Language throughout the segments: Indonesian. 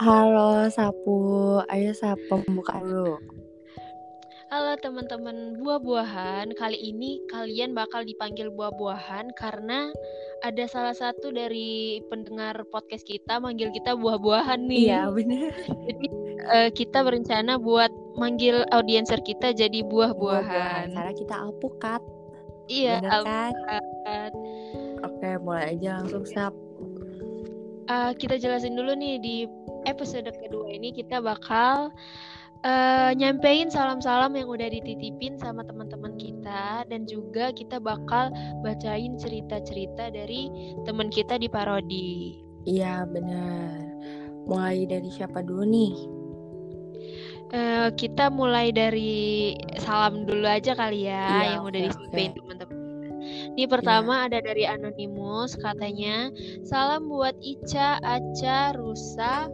Halo Sapu, ayo Sapu pembukaan dulu. Halo teman-teman buah-buahan, kali ini kalian bakal dipanggil buah-buahan karena ada salah satu dari pendengar podcast kita manggil kita buah-buahan nih. Iya bener. Jadi uh, kita berencana buat manggil audienser kita jadi Buah-buahan. buah-buahan. Karena kita alpukat. Iya, kan? alpukat. Oke, mulai aja langsung Sap. Uh, kita jelasin dulu nih di episode kedua ini kita bakal uh, nyampein salam-salam yang udah dititipin sama teman-teman kita dan juga kita bakal bacain cerita-cerita dari teman kita di parodi. Iya bener. Mulai dari siapa dulu nih? Uh, kita mulai dari salam dulu aja kali ya Iya, yang udah oke, dititipin oke. teman-teman. Ini pertama ada dari Anonymous katanya salam buat Ica, Aca, Rusa,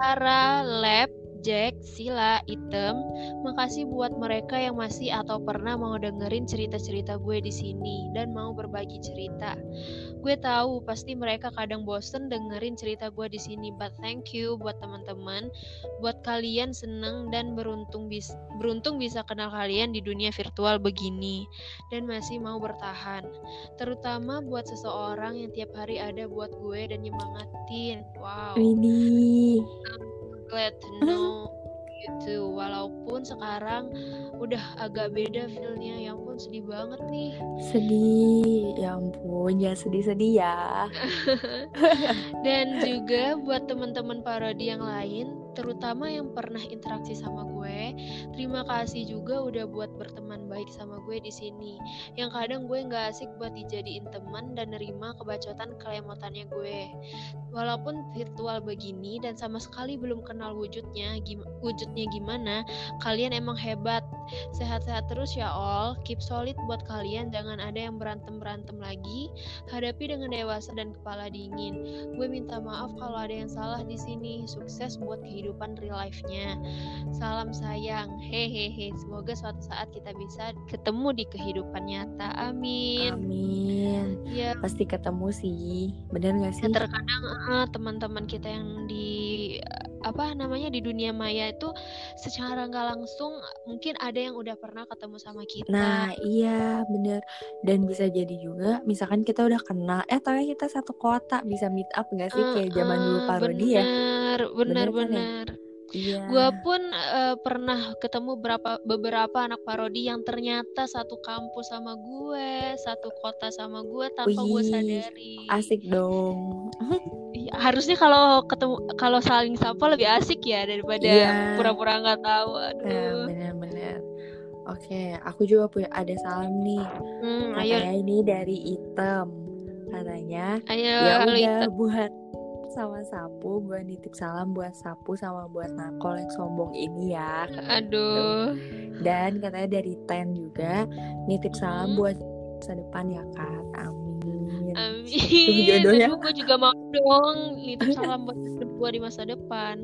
Ara, Lab, Jack, Sila, Item. Makasih buat mereka yang masih atau pernah mau dengerin cerita-cerita gue di sini dan mau berbagi cerita. Gue tahu pasti mereka kadang bosen dengerin cerita gue di sini, but thank you buat teman-teman, buat kalian seneng dan beruntung bis beruntung bisa kenal kalian di dunia virtual begini dan masih mau bertahan. Terutama buat seseorang yang tiap hari ada buat gue dan nyemangatin. Wow Widih. Glad to know too walaupun sekarang udah agak beda feelnya ya ampun sedih banget nih Sedih. Ya ampun, jangan sedih-sedih ya. dan juga buat teman-teman parodi yang lain terutama yang pernah interaksi sama gue. Terima kasih juga udah buat berteman baik sama gue di sini. Yang kadang gue nggak asik buat dijadiin teman dan nerima kebacotan kelemotannya gue. Walaupun virtual begini dan sama sekali belum kenal wujudnya gim- wujudnya gimana kalian emang hebat. Sehat-sehat terus ya all keep solid buat kalian jangan ada yang berantem berantem lagi. Hadapi dengan dewasa dan kepala dingin. Gue minta maaf kalau ada yang salah di sini. Sukses buat kehidupan real life-nya. Salam sayang. Hehehe. Semoga suatu saat kita bisa ketemu di kehidupan nyata. Amin. Amin. ya. Pasti ketemu sih. Bener gak sih? Ya, terkadang eh, teman-teman kita yang di eh, apa namanya di dunia maya itu secara nggak langsung mungkin ada yang udah pernah ketemu sama kita. Nah iya bener. Dan bisa jadi juga Misalkan kita udah kenal Eh tapi kita satu kota Bisa meet up gak sih? Kayak zaman dulu Eh, parodi ya. bener, Bener kan ya? bener. Iya Gua pun eh, pernah ketemu berapa beberapa anak parodi yang ternyata satu kampus sama gue, satu kota sama gue tanpa gue Wih, sadari. Asik dong Iya, harusnya kalau ketemu kalau saling sapa lebih asik ya daripada Iya. pura-pura nggak tahu. Nah Aduh. bener-bener Oke aku juga punya Ada salam nih Hmm, ayo, ini dari Item Katanya ayo, Ya udah buat sama Sapu Gue nitip salam buat Sapu Sama buat Nakol yang sombong ini ya. Aduh, Dan katanya dari Ten juga nitip salam Hmm. buat masa depan ya Kak. Amin. amin. jodohnya. Aduh, gue juga mau dong nitip salam buat gue di masa depan.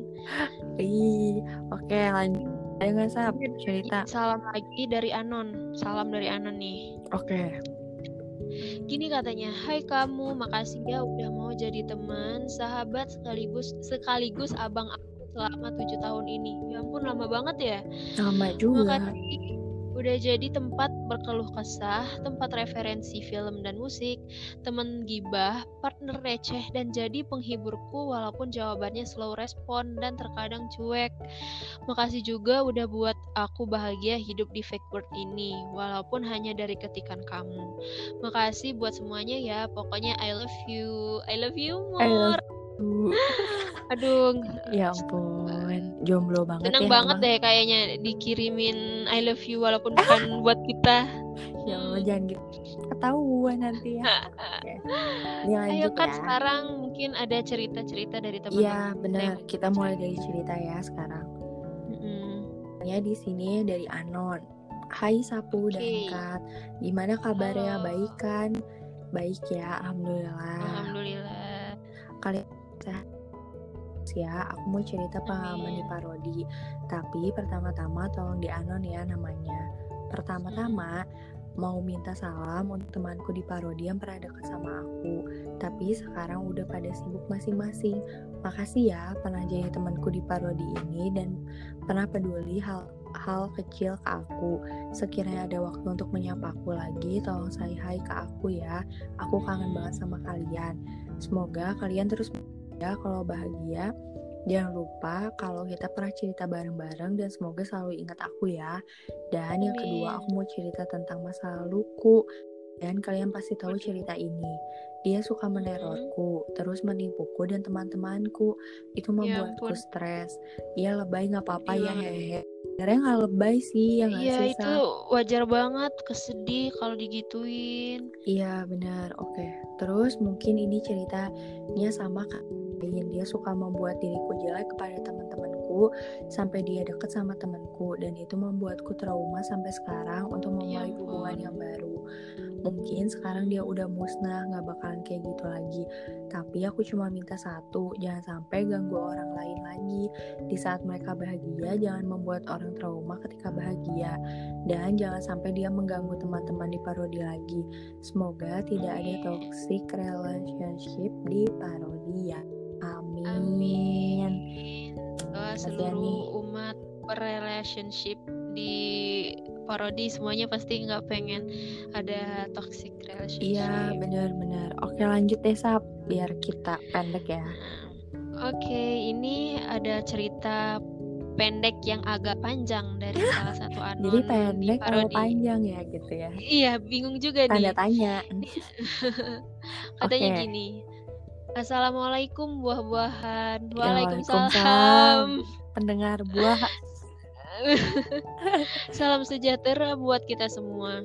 Ih, oke lanjut. Ayo nggak Sap, cerita. Salam lagi dari Anon. Salam dari Anon nih. Oke. Gini katanya, Hai kamu, makasih ya udah mau jadi teman, sahabat sekaligus sekaligus abang aku selama tujuh tahun ini. Ya ampun lama banget ya. Sama juga. Makasih udah jadi tempat berkeluh kesah, tempat referensi film dan musik, temen gibah, partner receh, dan jadi penghiburku walaupun jawabannya slow respon dan terkadang cuek. Makasih juga udah buat aku bahagia hidup di fake world ini, walaupun hanya dari ketikan kamu. Makasih buat semuanya ya, pokoknya I love you, I love you I more. love you. Aduh, Ya ampun, jomblo banget Seneng ya. banget emang. deh kayaknya dikirimin I love you walaupun bukan buat kita. Ya Allah, jangan gitu. Ketahuan nanti ya. Oke. Ini Ayo kan ya. sekarang mungkin ada cerita-cerita dari teman-teman. Iya benar. Kita mulai dari cerita ya sekarang. Mm-mm. Ya di sini dari Anon. Hai Sapu dan Oke. Kat. Gimana kabarnya? Halo. Baik kan? Baik ya, alhamdulillah. Alhamdulillah. Kalian sehat ya. Aku mau cerita pengalaman di parodi. Tapi pertama-tama tolong di Anon ya namanya. Pertama-tama mau minta salam untuk temanku di parodi yang pernah dekat sama aku, tapi sekarang udah pada sibuk masing-masing. Makasih ya pernah jadi temanku di parodi ini dan pernah peduli hal hal kecil ke aku. Sekiranya ada waktu untuk menyapa aku lagi, tolong say hai ke aku ya. Aku kangen banget sama kalian. Semoga kalian terus ya kalau bahagia Jangan lupa kalau kita pernah cerita bareng-bareng dan semoga selalu ingat aku ya. Dan yang kedua aku mau cerita tentang masa laluku. Dan kalian pasti tahu cerita ini. Dia suka menerorku, terus menipuku dan teman-temanku. Itu ya membuatku ya stres. Ia lebay nggak apa-apa ya iya. hehe. Sebenarnya nggak lebay sih ya nggak Iya itu wajar banget kesedih kalau digituin. Iya benar. Oke. Terus mungkin ini ceritanya sama kak dia suka membuat diriku jelek kepada teman-temanku sampai dia deket sama temanku. Dan itu membuatku trauma sampai sekarang untuk ya memulai hubungan yang baru. Mungkin sekarang dia udah musnah nggak bakalan kayak gitu lagi. Tapi aku cuma minta satu jangan sampai ganggu orang lain lagi. Di saat mereka bahagia jangan membuat orang trauma ketika bahagia. Dan jangan sampai dia mengganggu teman-teman di parodi lagi. Semoga tidak ada toxic relationship di parodi ya Amin. Amin. Doa seluruh umat relationship di parodi semuanya pasti nggak pengen ada toxic relationship. Iya benar-benar. Oke lanjut deh Sap biar kita pendek ya. Oke ini ada cerita pendek yang agak panjang dari salah satu anon Jadi pendek atau panjang ya gitu ya? Iya bingung juga Tanda nih. Tanda tanya. Katanya okay. gini Assalamualaikum buah-buahan. Waalaikumsalam. Pendengar buah. Salam sejahtera buat kita semua.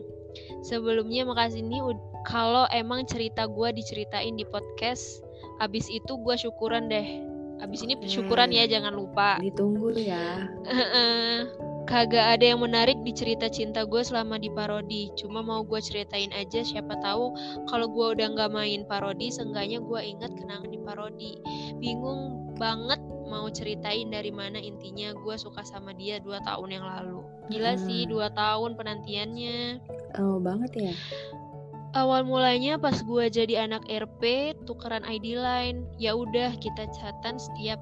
Sebelumnya makasih nih kalau emang cerita gue diceritain di podcast. Abis itu gue syukuran deh. Abis ini syukuran ya jangan lupa. Ditunggu ya. kagak ada yang menarik di cerita cinta gue selama di parodi. Cuma mau gue ceritain aja siapa tahu kalau gue udah nggak main parodi seenggaknya gue inget kenangan di parodi. Bingung banget mau ceritain dari mana intinya gue suka sama dia dua tahun yang lalu. Gila hmm. sih dua tahun penantiannya. Oh banget ya. Awal mulanya pas gue jadi anak RP tukeran ID line ya udah kita catatan setiap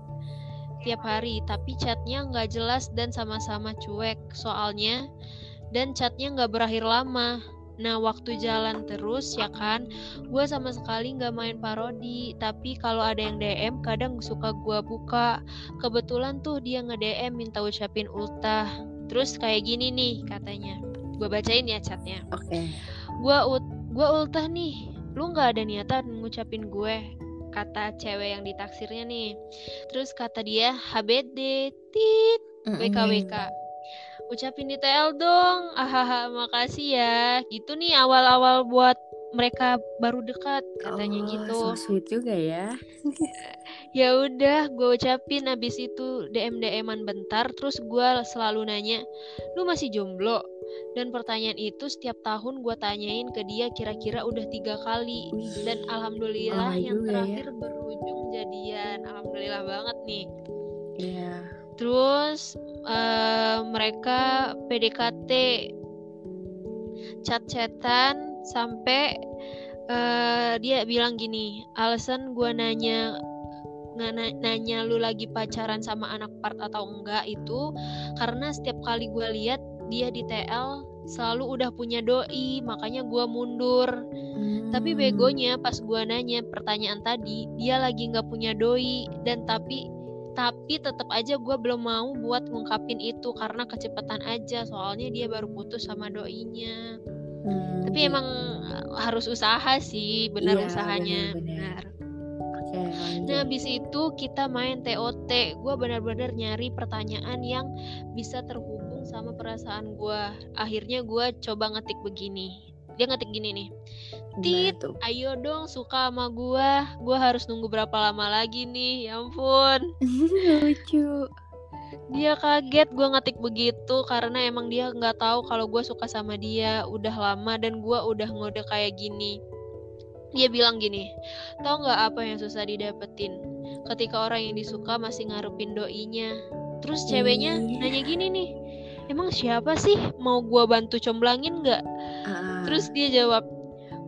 tiap hari tapi chatnya nggak jelas dan sama-sama cuek soalnya dan chatnya nggak berakhir lama. Nah waktu jalan terus ya kan Gue sama sekali nggak main parodi Tapi kalau ada yang DM kadang suka gue buka. Kebetulan tuh dia nge-DM minta ucapin ultah Terus kayak gini nih katanya. Gue bacain ya chatnya. Oke. Okay. Gue gua ultah nih. Lu nggak ada niatan ngucapin gue kata cewek yang ditaksirnya nih. Terus kata dia HBD tit. WKWK ucapin di TL dong. Ahaha makasih ya. Gitu nih awal-awal buat mereka baru dekat katanya oh, gitu. So sweet juga ya. ya udah, gue ucapin. Abis itu DM DM-an bentar, terus gue selalu nanya, lu masih jomblo? Dan pertanyaan itu setiap tahun gue tanyain ke dia kira-kira udah tiga kali. Dan alhamdulillah yang ya. terakhir ya. berujung jadian. Alhamdulillah banget nih. Iya. Yeah. Terus uh, mereka PDKT chat-chatan sampai uh, dia bilang gini alasan gue nanya nanya, nanya lu lagi pacaran sama anak part atau enggak itu karena setiap kali gue lihat dia di TL selalu udah punya doi makanya gue mundur hmm. tapi begonya pas gue nanya pertanyaan tadi dia lagi nggak punya doi dan tapi tapi tetap aja gue belum mau buat ngungkapin itu karena kecepatan aja soalnya dia baru putus sama doinya Hmm, Tapi emang eh, harus usaha sih, benar iya, usahanya, benar. Okay, nah, habis itu kita main TOT. Gue benar-benar nyari pertanyaan yang bisa terhubung sama perasaan gue. Akhirnya gue coba ngetik begini. Dia ngetik gini nih. Tit, ayo dong suka sama gue. Gue harus nunggu berapa lama lagi nih? Ya ampun. Lucu dia kaget gue ngetik begitu karena emang dia nggak tahu kalau gue suka sama dia udah lama dan gue udah ngode kayak gini dia bilang gini tau nggak apa yang susah didapetin ketika orang yang disuka masih ngarepin doinya terus ceweknya nanya gini nih emang siapa sih? Mau gua bantu comblangin nggak? Ah, terus dia jawab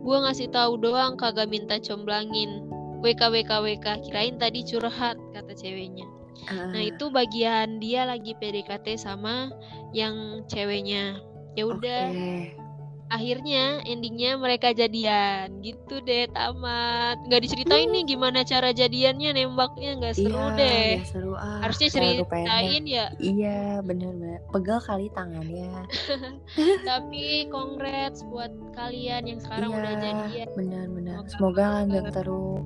gua ngasih tahu doang kagak minta comblangin. WK WK WK kirain tadi curhat kata ceweknya. Ah, nah itu bagian dia lagi PDKT sama yang ceweknya. Ya udah. Oke. Akhirnya endingnya mereka jadian gitu deh tamat nggak diceritain nih gimana cara jadiannya nembaknya nggak seru iya, deh nggak seru ah. harusnya ceritain ya Iya, bener-bener. Pegel kali tangannya. tapi congrats buat kalian yang sekarang iya, udah jadian benar-benar. Semoga- Semoga langgeng terus.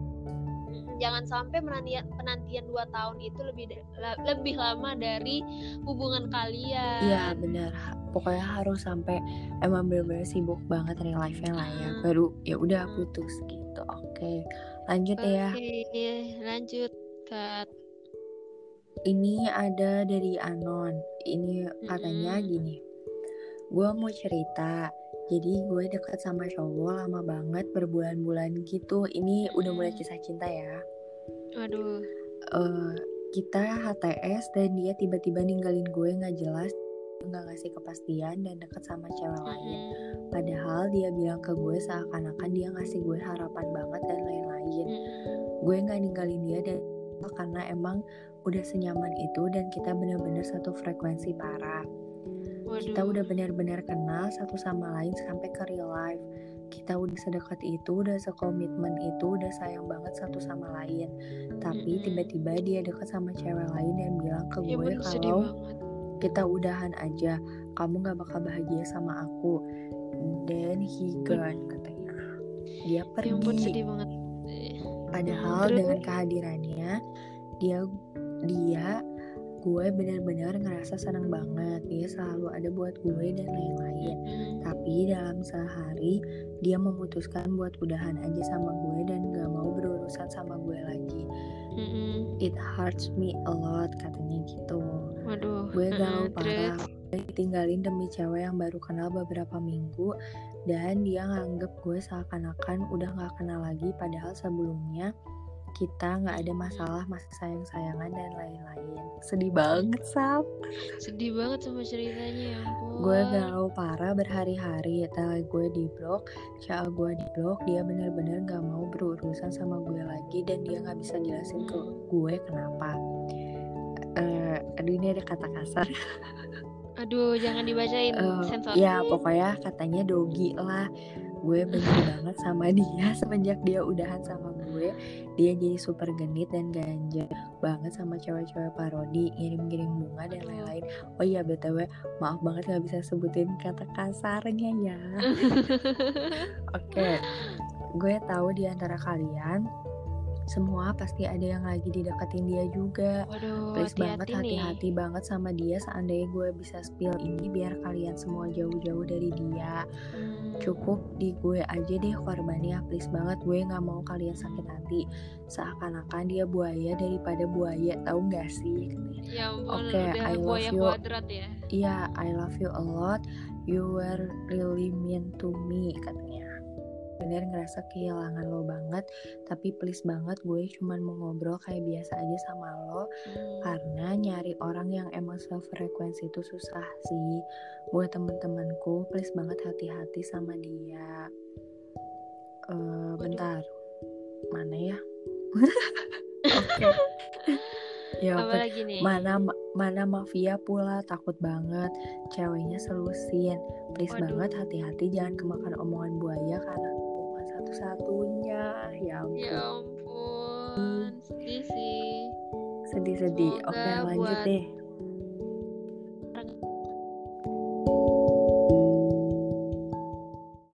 Jangan sampai penantian penantian 2 tahun itu lebih la- lebih lama dari hubungan kalian Iya, benar. Pokoknya harus sampai emang bener-bener sibuk banget real life-nya lah ya. Hmm. Baru ya udah Hmm. putus gitu. Oke. Lanjut ya. Oke, lanjut Kat. Ini ada dari Anon. Ini katanya Mm-mm. gini. Gue mau cerita. Jadi gue deket sama cowok lama banget berbulan-bulan gitu. Ini udah mulai Mm. kisah cinta ya. Aduh. eh kita HTS dan dia tiba-tiba ninggalin gue nggak jelas nggak ngasih kepastian dan deket sama cewek lain. Padahal dia bilang ke gue seakan-akan dia ngasih gue harapan banget dan lain-lain. Gue nggak ninggalin dia dan karena emang udah senyaman itu dan kita benar-benar satu frekuensi parah. Kita udah benar-benar kenal satu sama lain sampai ke real life kita udah sedekat itu udah sekomitmen itu udah sayang banget satu sama lain. Tapi tiba-tiba dia deket sama cewek lain dan bilang ke Ya gue kalau kita udahan aja kamu gak bakal bahagia sama aku. Then he gone katanya. Dia Ya ampun, pergi. sedih banget. Eh, padahal terus? dengan kehadirannya dia dia gue benar-benar ngerasa senang banget dia selalu ada buat gue dan lain-lain. Tapi dalam sehari dia memutuskan buat udahan aja sama gue dan gak mau berurusan sama gue lagi. It hurts me a lot katanya gitu. Waduh. gue galau parah. Gue ditinggalin demi cewek yang baru kenal beberapa minggu dan dia nganggep gue seakan-akan udah gak kenal lagi padahal sebelumnya kita nggak ada masalah masih sayang-sayangan dan lain-lain. Sedih banget sap. Sedih banget sama ceritanya ya ampun. gue galau parah berhari-hari. Tele gue di blok cewek gue di blok dia bener-bener gak mau berurusan sama gue lagi dan dia nggak bisa jelasin ke gue kenapa. Eh aduh ini ada kata kasar. Aduh, jangan dibacain sensor. ya pokoknya katanya dogi lah gue benci banget sama dia semenjak dia udahan sama gue. Dia jadi super genit dan ganja banget sama cewek-cewek parodi ngirim-ngirim bunga dan lain-lain. Oh iya btw maaf banget gak bisa sebutin kata kasarnya ya. Oke gue tahu di antara kalian semua pasti ada yang lagi dideketin dia juga Waduh, Please banget hati-hati nih. hati-hati banget sama dia seandainya gue bisa spill ini biar kalian semua jauh-jauh dari dia Hmm. cukup di gue aja deh korbannya please banget gue nggak mau kalian sakit hati seakan-akan dia buaya daripada buaya tahu nggak sih. Ya Oke, udah I love you. ya. iya I love you a lot you were really mean to me katanya bener ngerasa kehilangan lo banget tapi please banget gue cuman mau ngobrol kayak biasa aja sama lo. Hmm. karena nyari orang yang emang sefrekuensi itu susah sih. Buat temen-temenku please banget hati-hati sama dia. Eh bentar. Mana ya? Oke. Ya Apa lagi nih? mana mana mafia pula? Takut banget. Ceweknya selusin. Please Waduh. banget hati-hati jangan kemakan omongan buaya karena satu-satunya. Ya ampun Ya ampun, sedih sih. sedih-sedih. Oke lanjut buat deh